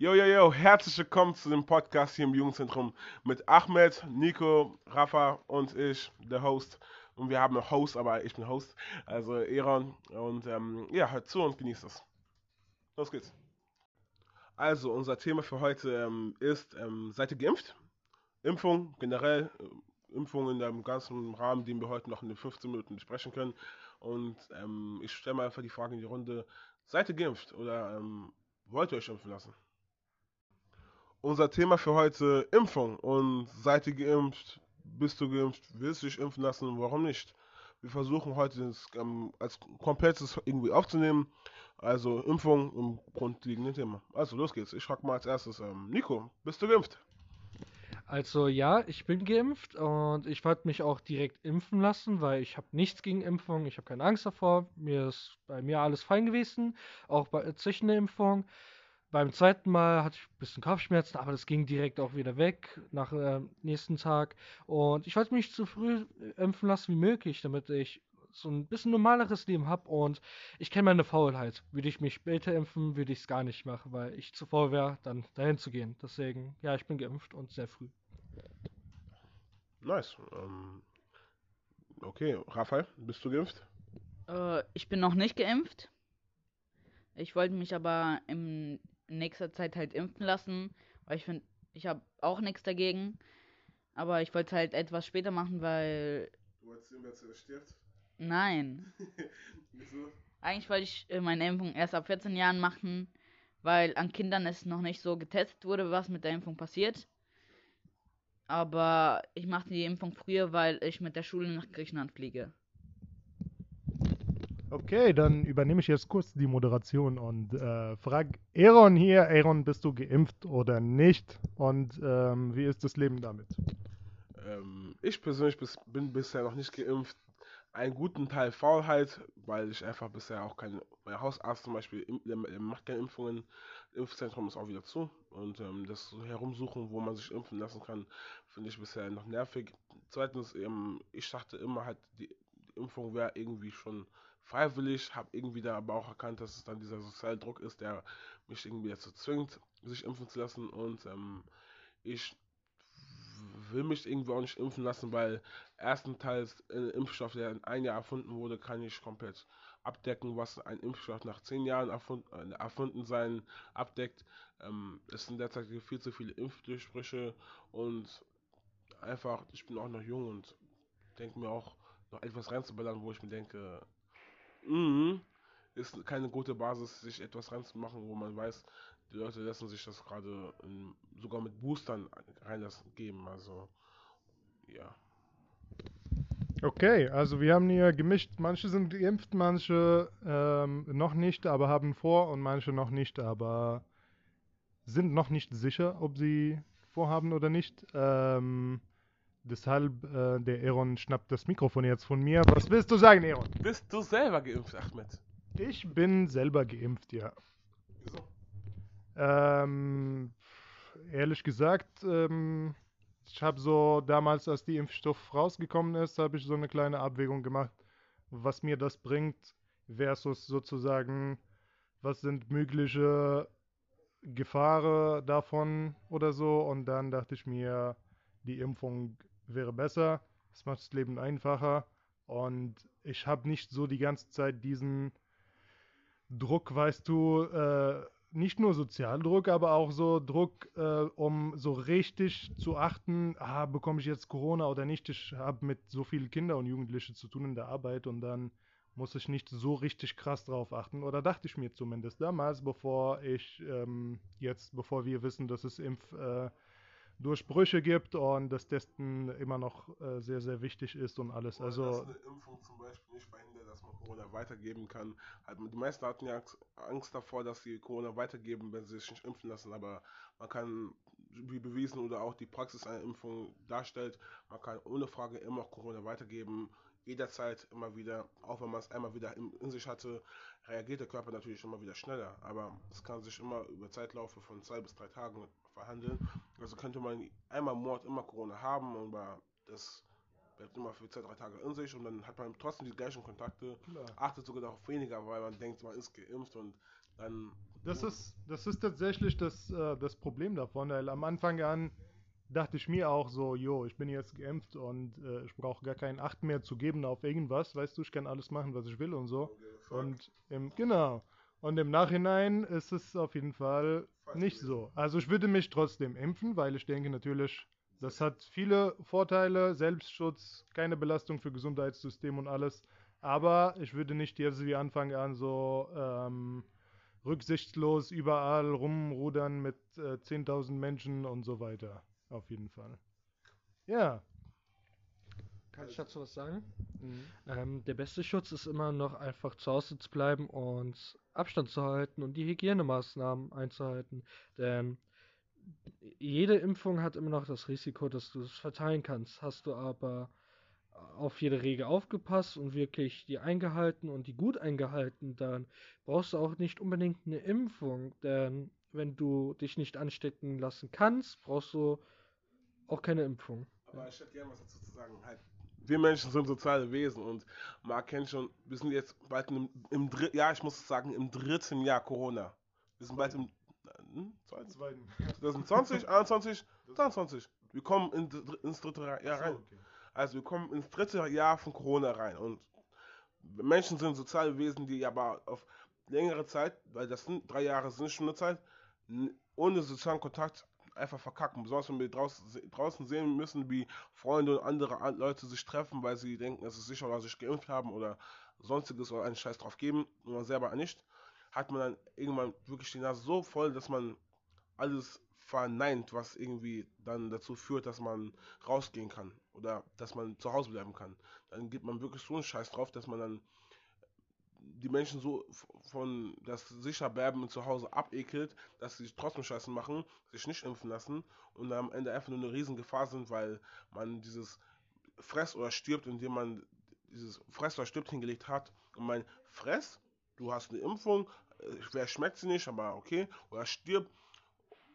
Yo, yo, yo, herzlich willkommen zu dem Podcast hier im Jugendzentrum mit Ahmed, Nico, Rafa und ich, der Host. Und wir haben einen Host, aber ich bin Host, also Eron. Und ähm, ja, hört zu und genießt es. Los geht's. Also, unser Thema für heute ähm, ist, ähm, seid ihr geimpft? Impfung, generell, äh, Impfung in dem ganzen Rahmen, den wir heute noch in den 15 Minuten besprechen können. Und ähm, ich stelle mal einfach die Frage in die Runde, seid ihr geimpft oder ähm, wollt ihr euch impfen lassen? Unser Thema für heute Impfung. Und seid ihr geimpft? Bist du geimpft? Willst du dich impfen lassen? Warum nicht? Wir versuchen heute das ähm, als komplettes irgendwie aufzunehmen. Also Impfung im grundlegenden Thema. Also los geht's. Ich frage mal als erstes, ähm, Nico, bist du geimpft? Also ja, ich bin geimpft und ich wollte mich auch direkt impfen lassen, weil ich habe nichts gegen Impfung, ich habe keine Angst davor. Mir ist bei mir alles fein gewesen, auch bei zwischen der Impfung. Beim zweiten Mal hatte ich ein bisschen Kopfschmerzen, aber das ging direkt auch wieder weg nach äh, nächsten Tag. Und ich wollte mich so früh impfen lassen wie möglich, damit ich so ein bisschen normaleres Leben habe. Und ich kenne meine Faulheit. Würde ich mich später impfen, würde ich es gar nicht machen, weil ich zu faul wäre, dann dahin zu gehen. Deswegen, ja, ich bin geimpft und sehr früh. Nice. Ähm, okay, Raphael, bist du geimpft? Äh, ich bin noch nicht geimpft. Ich wollte mich aber in nächster Zeit halt impfen lassen, weil ich finde, ich habe auch nichts dagegen. Aber ich wollte es halt etwas später machen, weil. Du wolltest sehen, wer zuerst stirbt? Nein. (laughs) Wieso? Eigentlich wollte ich äh, meine Impfung erst ab 14 Jahren machen, weil an Kindern es noch nicht so getestet wurde, was mit der Impfung passiert. Aber ich mache die Impfung früher, weil ich mit der Schule nach Griechenland fliege. Okay, dann übernehme ich jetzt kurz die Moderation und äh, frage Aaron hier, Aaron, bist du geimpft oder nicht? Und ähm, wie ist das Leben damit? Ähm, ich persönlich bis, bin bisher noch nicht geimpft. Einen guten Teil Faulheit, weil ich einfach bisher auch kein, mein Hausarzt zum Beispiel der, der macht keine Impfungen. Impfzentrum ist auch wieder zu. Und ähm, das Herumsuchen, wo man sich impfen lassen kann, finde ich bisher noch nervig. Zweitens, ähm, ich dachte immer halt, die Impfung wäre irgendwie schon freiwillig, habe irgendwie da aber auch erkannt, dass es dann dieser soziale Druck ist, der mich irgendwie dazu zwingt, sich impfen zu lassen. Und ähm, ich will mich irgendwie auch nicht impfen lassen, weil erstenteils ein Impfstoff, der in ein Jahr erfunden wurde, kann ich komplett abdecken, was ein Impfstoff nach zehn Jahren erfunden, äh, erfunden sein abdeckt. Ähm, es sind derzeit viel zu viele Impfdurchbrüche und einfach, ich bin auch noch jung und denke mir auch noch etwas reinzuballern, wo ich mir denke, mh, ist keine gute Basis, sich etwas reinzumachen, wo man weiß, die Leute lassen sich das gerade sogar mit Boostern reinlassen geben. Also ja. Okay, also wir haben hier gemischt. Manche sind geimpft, manche ähm, noch nicht, aber haben vor und manche noch nicht, aber sind noch nicht sicher, ob sie vorhaben oder nicht. Ähm, deshalb, äh, der Eron schnappt das Mikrofon jetzt von mir. Was willst du sagen, Eron? Bist du selber geimpft, Ahmed? Ich bin selber geimpft, ja. Wieso? Ähm, ehrlich gesagt, ähm, ich habe so damals, als die Impfstoff rausgekommen ist, habe ich so eine kleine Abwägung gemacht, was mir das bringt versus sozusagen, was sind mögliche Gefahren davon oder so. Und dann dachte ich mir, die Impfung wäre besser, es macht das Leben einfacher und ich habe nicht so die ganze Zeit diesen Druck, weißt du, äh, nicht nur Sozialdruck, aber auch so Druck, äh, um so richtig zu achten, ah, bekomme ich jetzt Corona oder nicht. Ich habe mit so vielen Kindern und Jugendlichen zu tun in der Arbeit und dann muss ich nicht so richtig krass drauf achten. Oder dachte ich mir zumindest damals, bevor ich ähm, jetzt, bevor wir wissen, dass es Impf... Äh, Durchbrüche gibt und das Testen immer noch äh, sehr, sehr wichtig ist und alles. Also, dass eine Impfung zum Beispiel nicht verhindert, dass man Corona weitergeben kann. Halt, die meisten hatten ja Angst davor, dass sie Corona weitergeben, wenn sie sich nicht impfen lassen, aber man kann, wie bewiesen oder auch die Praxis einer Impfung darstellt, man kann ohne Frage immer noch Corona weitergeben jederzeit immer wieder, auch wenn man es einmal wieder in, in, sich hatte, reagiert der Körper natürlich immer wieder schneller. Aber es kann sich immer über Zeitlaufe von zwei bis drei Tagen verhandeln. Also könnte man einmal Mord, immer Corona haben, aber das bleibt immer für zwei, drei Tage in sich und dann hat man trotzdem die gleichen Kontakte, Klar. achtet sogar darauf weniger, weil man denkt, man ist geimpft und dann. Das ist, das ist tatsächlich das, äh, das Problem davon, weil am Anfang an dachte ich mir auch so, jo, ich bin jetzt geimpft und äh, ich brauche gar keinen Acht mehr zu geben auf irgendwas, weißt du, ich kann alles machen, was ich will und so. Okay, und im, genau. Und im Nachhinein ist es auf jeden Fall nicht so. Also ich würde mich trotzdem impfen, weil ich denke natürlich, das hat viele Vorteile, Selbstschutz, keine Belastung für Gesundheitssystem und alles. Aber ich würde nicht jetzt wie Anfang an so ähm, rücksichtslos überall rumrudern mit äh, 10.000 Menschen und so weiter. Auf jeden Fall. Ja. Kann ich dazu was sagen? Mhm. Ähm, der beste Schutz ist immer noch einfach zu Hause zu bleiben und Abstand zu halten und die Hygienemaßnahmen einzuhalten. Denn jede Impfung hat immer noch das Risiko, dass du es verteilen kannst. Hast du aber auf jede Regel aufgepasst und wirklich die eingehalten und die gut eingehalten, dann brauchst du auch nicht unbedingt eine Impfung. Denn wenn du dich nicht anstecken lassen kannst, brauchst du auch keine Impfung. Aber ich hätte gerne was dazu zu sagen. Halt, wir Menschen sind soziale Wesen und man kennt schon, wir sind jetzt bald im, im dritten, ja, ich muss sagen, im dritten Jahr Corona. Wir sind bald im hm, zweiten. 2020, 21, 22. Wir kommen in, ins dritte Jahr rein. Also wir kommen ins dritte Jahr von Corona rein und Menschen sind soziale Wesen, die aber auf längere Zeit, weil das sind drei Jahre sind schon eine Zeit, ohne sozialen Kontakt einfach verkacken. Besonders wenn wir draußen, draußen sehen müssen, wie Freunde und andere Leute sich treffen, weil sie denken, es ist sicher oder sich geimpft haben oder sonstiges oder einen Scheiß drauf geben und man selber nicht, hat man dann irgendwann wirklich die Nase so voll, dass man alles verneint, was irgendwie dann dazu führt, dass man rausgehen kann oder dass man zu Hause bleiben kann. Dann gibt man wirklich so einen Scheiß drauf, dass man dann die Menschen so von das sicher bleiben zu Hause abekelt, dass sie trotzdem Scheiße machen, sich nicht impfen lassen und am Ende einfach nur eine Riesen-Gefahr sind, weil man dieses Fress oder stirbt, indem man dieses Fress oder stirbt hingelegt hat und mein Fress, du hast eine Impfung, äh, wer schmeckt sie nicht, aber okay, oder stirbt,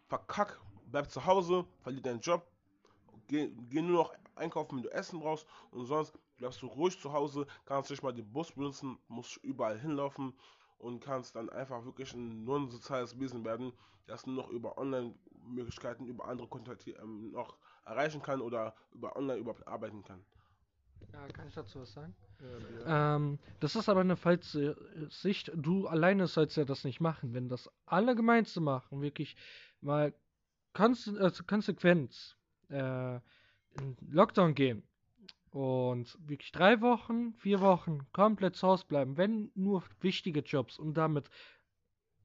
verkack, bleib zu Hause, verliert deinen Job, geh, geh nur noch einkaufen, wenn du Essen brauchst und sonst bleibst du ruhig zu Hause, kannst nicht mal den Bus benutzen, musst überall hinlaufen und kannst dann einfach wirklich ein nur soziales Wesen werden, das nur noch über Online-Möglichkeiten, über andere Kontakte ähm, noch erreichen kann oder über online überhaupt arbeiten kann. Ja, kann ich dazu was sagen? Ja, Ähm, das ist aber eine falsche Sicht. Du alleine sollst ja das nicht machen. Wenn das alle gemeinsam machen, wirklich mal konse also konsequent äh, in Lockdown gehen und wirklich drei Wochen, vier Wochen komplett zu Hause bleiben, wenn nur wichtige Jobs und damit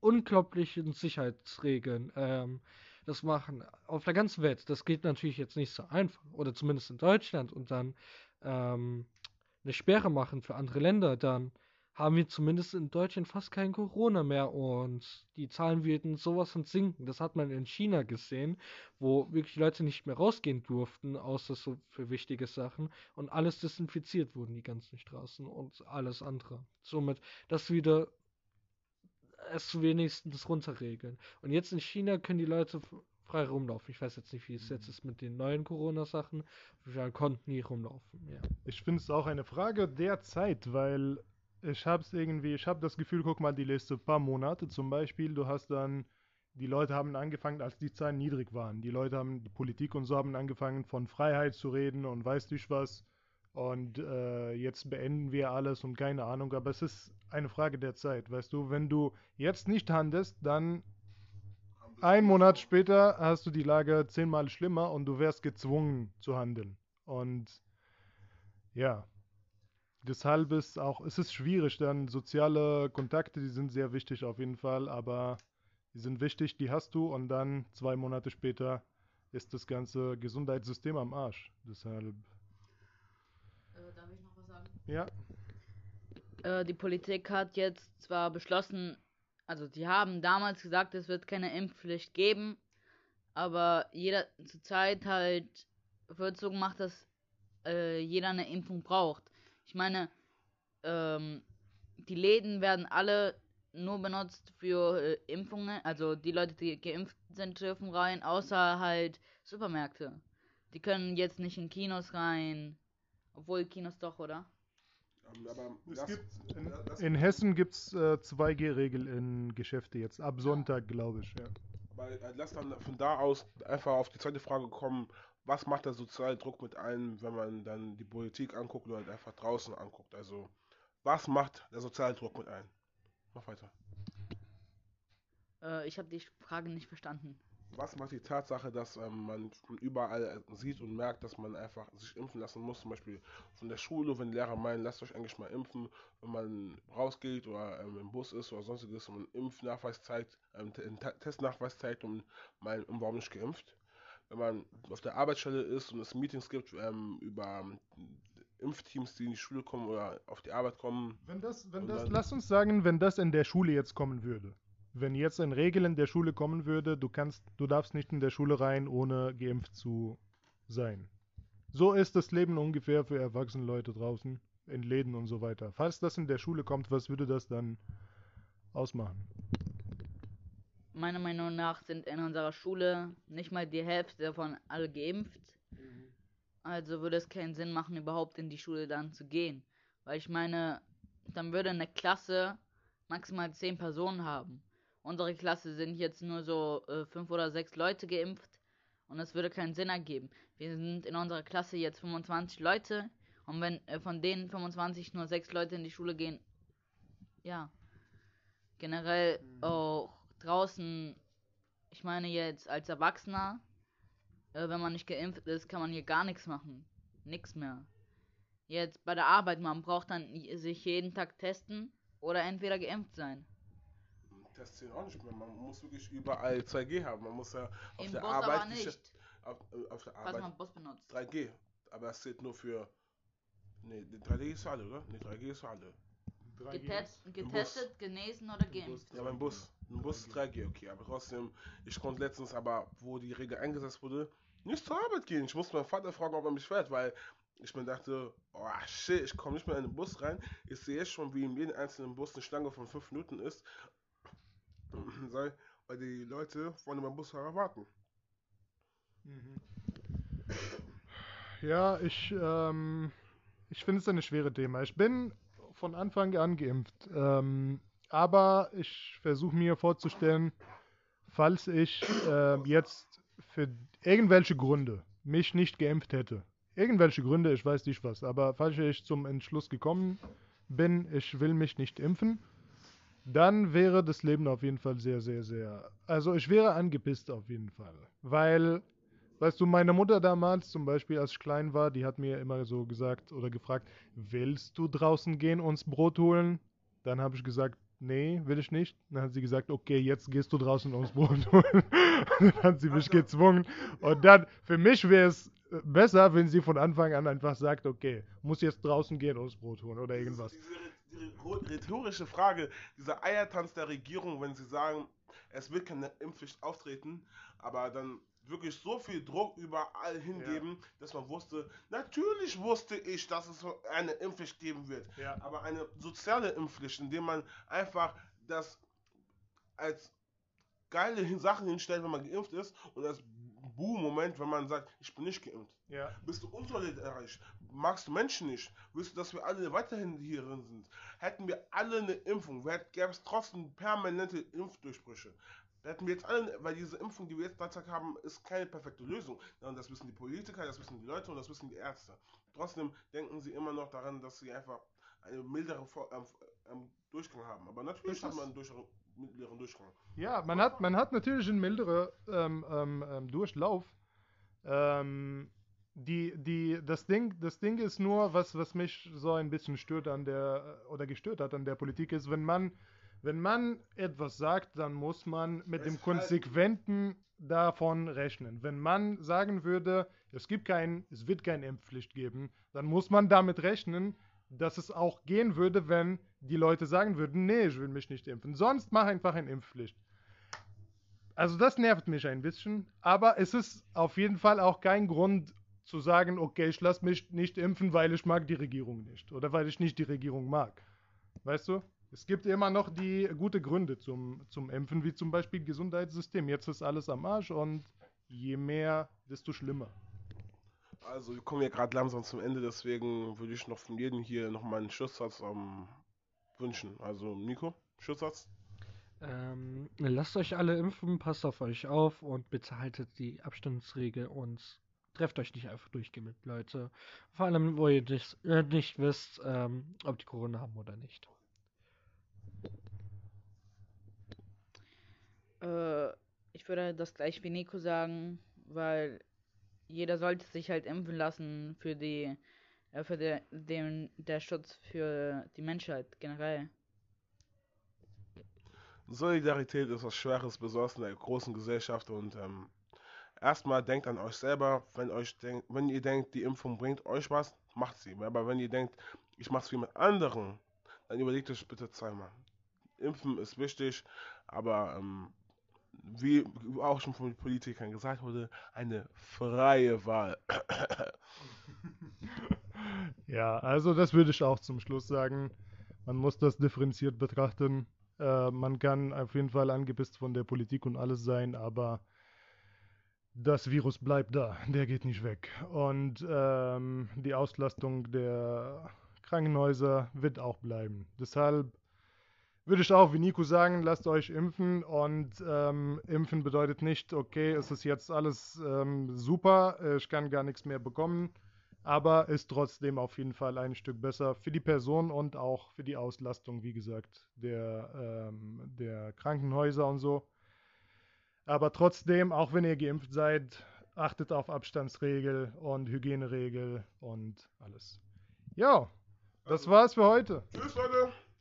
unglaublichen Sicherheitsregeln ähm, das machen auf der ganzen Welt. Das geht natürlich jetzt nicht so einfach oder zumindest in Deutschland und dann ähm, eine Sperre machen für andere Länder, dann haben wir zumindest in Deutschland fast kein Corona mehr und die Zahlen würden sowas von sinken. Das hat man in China gesehen, wo wirklich Leute nicht mehr rausgehen durften, außer so für wichtige Sachen und alles desinfiziert wurden, die ganzen Straßen und alles andere. Somit, das wieder es wenigstens runterregeln. Und jetzt in China können die Leute frei rumlaufen. Ich weiß jetzt nicht, wie es jetzt ist mit den neuen Corona-Sachen. Wir konnten nie rumlaufen, ja. Ich finde es auch eine Frage der Zeit, weil ich habe es irgendwie, ich habe das Gefühl, guck mal, die letzten paar Monate zum Beispiel, du hast dann, die Leute haben angefangen, als die Zahlen niedrig waren. Die Leute haben, die Politik und so haben angefangen, von Freiheit zu reden und weiß nicht was. Und äh, jetzt beenden wir alles und keine Ahnung, aber es ist eine Frage der Zeit, weißt du, wenn du jetzt nicht handelst, dann ein Monat später hast du die Lage zehnmal schlimmer und du wärst gezwungen zu handeln. Und ja, deshalb ist auch, es ist schwierig, dann soziale Kontakte, die sind sehr wichtig auf jeden Fall, aber die sind wichtig, die hast du und dann zwei Monate später ist das ganze Gesundheitssystem am Arsch. Deshalb, Äh, darf ich noch was sagen? ja, Äh, die Politik hat jetzt zwar beschlossen, also die haben damals gesagt, es wird keine Impfpflicht geben, aber jeder zurzeit halt wird so gemacht, dass äh, jeder eine Impfung braucht. Ich meine, ähm, die Läden werden alle nur benutzt für äh, Impfungen, also die Leute, die geimpft sind, dürfen rein, außer halt Supermärkte. Die können jetzt nicht in Kinos rein, obwohl Kinos doch, oder? Ähm, Aber Es das- gibt in, das- in Hessen gibt es äh, 2G-Regel in Geschäfte jetzt, ab Sonntag, glaube ich. Ja. Weil, äh, lass dann von da aus einfach auf die zweite Frage kommen, was macht der soziale Druck mit einem, wenn man dann die Politik anguckt oder halt einfach draußen anguckt? Also, was macht der soziale Druck mit einem? Mach weiter. Äh, ich habe die Frage nicht verstanden. Was macht die Tatsache, dass ähm, man von überall äh, sieht und merkt, dass man einfach sich impfen lassen muss? Zum Beispiel von der Schule, wenn die Lehrer meinen, lasst euch eigentlich mal impfen, wenn man rausgeht oder ähm, im Bus ist oder sonstiges und einen Impfnachweis zeigt, ähm, einen Te- Testnachweis zeigt und und warum nicht geimpft? Wenn man auf der Arbeitsstelle ist und es Meetings gibt ähm, über Impfteams, die in die Schule kommen oder auf die Arbeit kommen, Wenn das, wenn das, lass uns sagen, wenn das in der Schule jetzt kommen würde. Wenn jetzt ein Regel in der Schule kommen würde, du kannst, du darfst nicht in der Schule rein, ohne geimpft zu sein. So ist das Leben ungefähr für erwachsene Leute draußen, in Läden und so weiter. Falls das in der Schule kommt, was würde das dann ausmachen? Meiner Meinung nach sind in unserer Schule nicht mal die Hälfte davon alle geimpft. Also würde es keinen Sinn machen, überhaupt in die Schule dann zu gehen. Weil ich meine, dann würde eine Klasse maximal zehn Personen haben. Unsere Klasse sind jetzt nur so äh, fünf oder sechs Leute geimpft und es würde keinen Sinn ergeben. Wir sind in unserer Klasse jetzt 25 Leute und wenn äh, von denen 25 nur sechs Leute in die Schule gehen, ja. Generell auch draußen, ich meine jetzt als Erwachsener, äh, wenn man nicht geimpft ist, kann man hier gar nichts machen. Nix mehr. Jetzt bei der Arbeit, man braucht dann sich jeden Tag testen oder entweder geimpft sein. Tests zählen auch nicht mehr. Man muss wirklich überall 2G haben. Man muss ja auf Im der Bus Arbeit aber nicht, Auf, äh, auf der Arbeit man Bus benutzt. 3G. Aber das zählt nur für. Nee, 3G ist für alle, oder? Nee, 3G ist für alle. Getest, getestet, genesen oder geimpft. Ja, beim Bus. Im Bus ist 3G, okay. Aber trotzdem, ich konnte letztens aber, wo die Regel eingesetzt wurde, nicht zur Arbeit gehen. Ich musste meinen Vater fragen, ob er mich fährt, weil ich mir dachte, oh shit, ich komme nicht mehr in den Bus rein. Ich sehe schon, wie in jedem einzelnen Bus eine Schlange von 5 Minuten ist. (clears throat) Weil die Leute vorne beim Busfahrer warten. Ja, ich, ähm, ich finde es ein schweres Thema. Ich bin von Anfang an geimpft. Ähm, aber ich versuche mir vorzustellen, falls ich äh, jetzt für irgendwelche Gründe mich nicht geimpft hätte, irgendwelche Gründe, ich weiß nicht was, aber falls ich zum Entschluss gekommen bin, ich will mich nicht impfen, dann wäre das Leben auf jeden Fall sehr, sehr, sehr. Also ich wäre angepisst auf jeden Fall. Weil, weißt du, meine Mutter damals zum Beispiel, als ich klein war, die hat mir immer so gesagt oder gefragt, willst du draußen gehen, uns Brot holen? Dann habe ich gesagt, nee, will ich nicht. Dann hat sie gesagt, okay, jetzt gehst du draußen uns Brot holen. (laughs) dann hat sie mich gezwungen. Und dann, für mich wäre es besser, wenn sie von Anfang an einfach sagt, okay, muss jetzt draußen gehen, uns Brot holen oder irgendwas. Diese, diese rhetorische Frage, dieser Eiertanz der Regierung, wenn sie sagen, es wird keine Impfpflicht auftreten, aber dann wirklich so viel Druck überall hingeben, ja. dass man wusste, natürlich wusste ich, dass es eine Impfpflicht geben wird, ja. aber eine soziale Impfpflicht, indem man einfach das als geile Sachen hinstellt, wenn man geimpft ist und als Boom-Moment, wenn man sagt, ich bin nicht geimpft. Ja. Bist du unsolidarisch? Magst du Menschen nicht? Willst du, dass wir alle weiterhin hier drin sind? Hätten wir alle eine Impfung, gäbe es trotzdem permanente Impfdurchbrüche. Hätten wir jetzt alle, weil diese Impfung, die wir jetzt derzeit haben, ist keine perfekte Lösung. Und das wissen die Politiker, das wissen die Leute und das wissen die Ärzte. Trotzdem denken sie immer noch daran, dass sie einfach eine mildere ähm, ähm, Durchgang haben. Aber natürlich hat man einen Durchgang mittleren Durchgang. Ja, man hat, man hat natürlich einen milderen ähm, ähm, ähm, Durchlauf. Ähm, die, die, das, Ding, das Ding ist nur, was, was mich so ein bisschen stört an der, oder gestört hat an der Politik, ist, wenn man, wenn man etwas sagt, dann muss man mit dem Konsequenten davon rechnen. Wenn man sagen würde, es gibt kein, es wird keine Impfpflicht geben, dann muss man damit rechnen, dass es auch gehen würde, wenn die Leute sagen würden, nee, ich will mich nicht impfen. Sonst mach einfach eine Impfpflicht. Also das nervt mich ein bisschen, aber es ist auf jeden Fall auch kein Grund zu sagen, okay, ich lasse mich nicht impfen, weil ich mag die Regierung nicht oder weil ich nicht die Regierung mag. Weißt du? Es gibt immer noch die gute Gründe zum, zum Impfen, wie zum Beispiel Gesundheitssystem. Jetzt ist alles am Arsch und je mehr, desto schlimmer. Also wir kommen ja gerade langsam zum Ende, deswegen würde ich noch von jedem hier noch mal einen Schusssatz ähm, wünschen. Also Nico, Schusssatz? Ähm, lasst euch alle impfen, passt auf euch auf und bitte haltet die Abstandsregel und trefft euch nicht einfach durchgeimpft, Leute. Vor allem, wo ihr nicht, äh, nicht wisst, ähm, ob die Corona haben oder nicht. Äh, ich würde das gleich wie Nico sagen, weil jeder sollte sich halt impfen lassen für die äh, für der, den, der Schutz für die Menschheit generell. Solidarität ist was Schweres, besonders in der großen Gesellschaft und ähm, erstmal denkt an euch selber, wenn euch denk, wenn ihr denkt, die Impfung bringt euch was, macht sie. Aber wenn ihr denkt, ich mach's wie mit anderen, dann überlegt euch bitte zweimal. Impfen ist wichtig, aber ähm, wie auch schon von Politikern gesagt wurde, eine freie Wahl. (laughs) ja, also das würde ich auch zum Schluss sagen. Man muss das differenziert betrachten. Äh, man kann auf jeden Fall angepisst von der Politik und alles sein, aber das Virus bleibt da, der geht nicht weg. Und ähm, die Auslastung der Krankenhäuser wird auch bleiben. Deshalb würde ich auch wie Nico sagen, lasst euch impfen und ähm, impfen bedeutet nicht, okay, es ist jetzt alles ähm, super, ich kann gar nichts mehr bekommen, aber ist trotzdem auf jeden Fall ein Stück besser für die Person und auch für die Auslastung, wie gesagt, der, ähm, der Krankenhäuser und so. Aber trotzdem, auch wenn ihr geimpft seid, achtet auf Abstandsregel und Hygieneregel und alles. Ja, das war's für heute. Tschüss, Leute.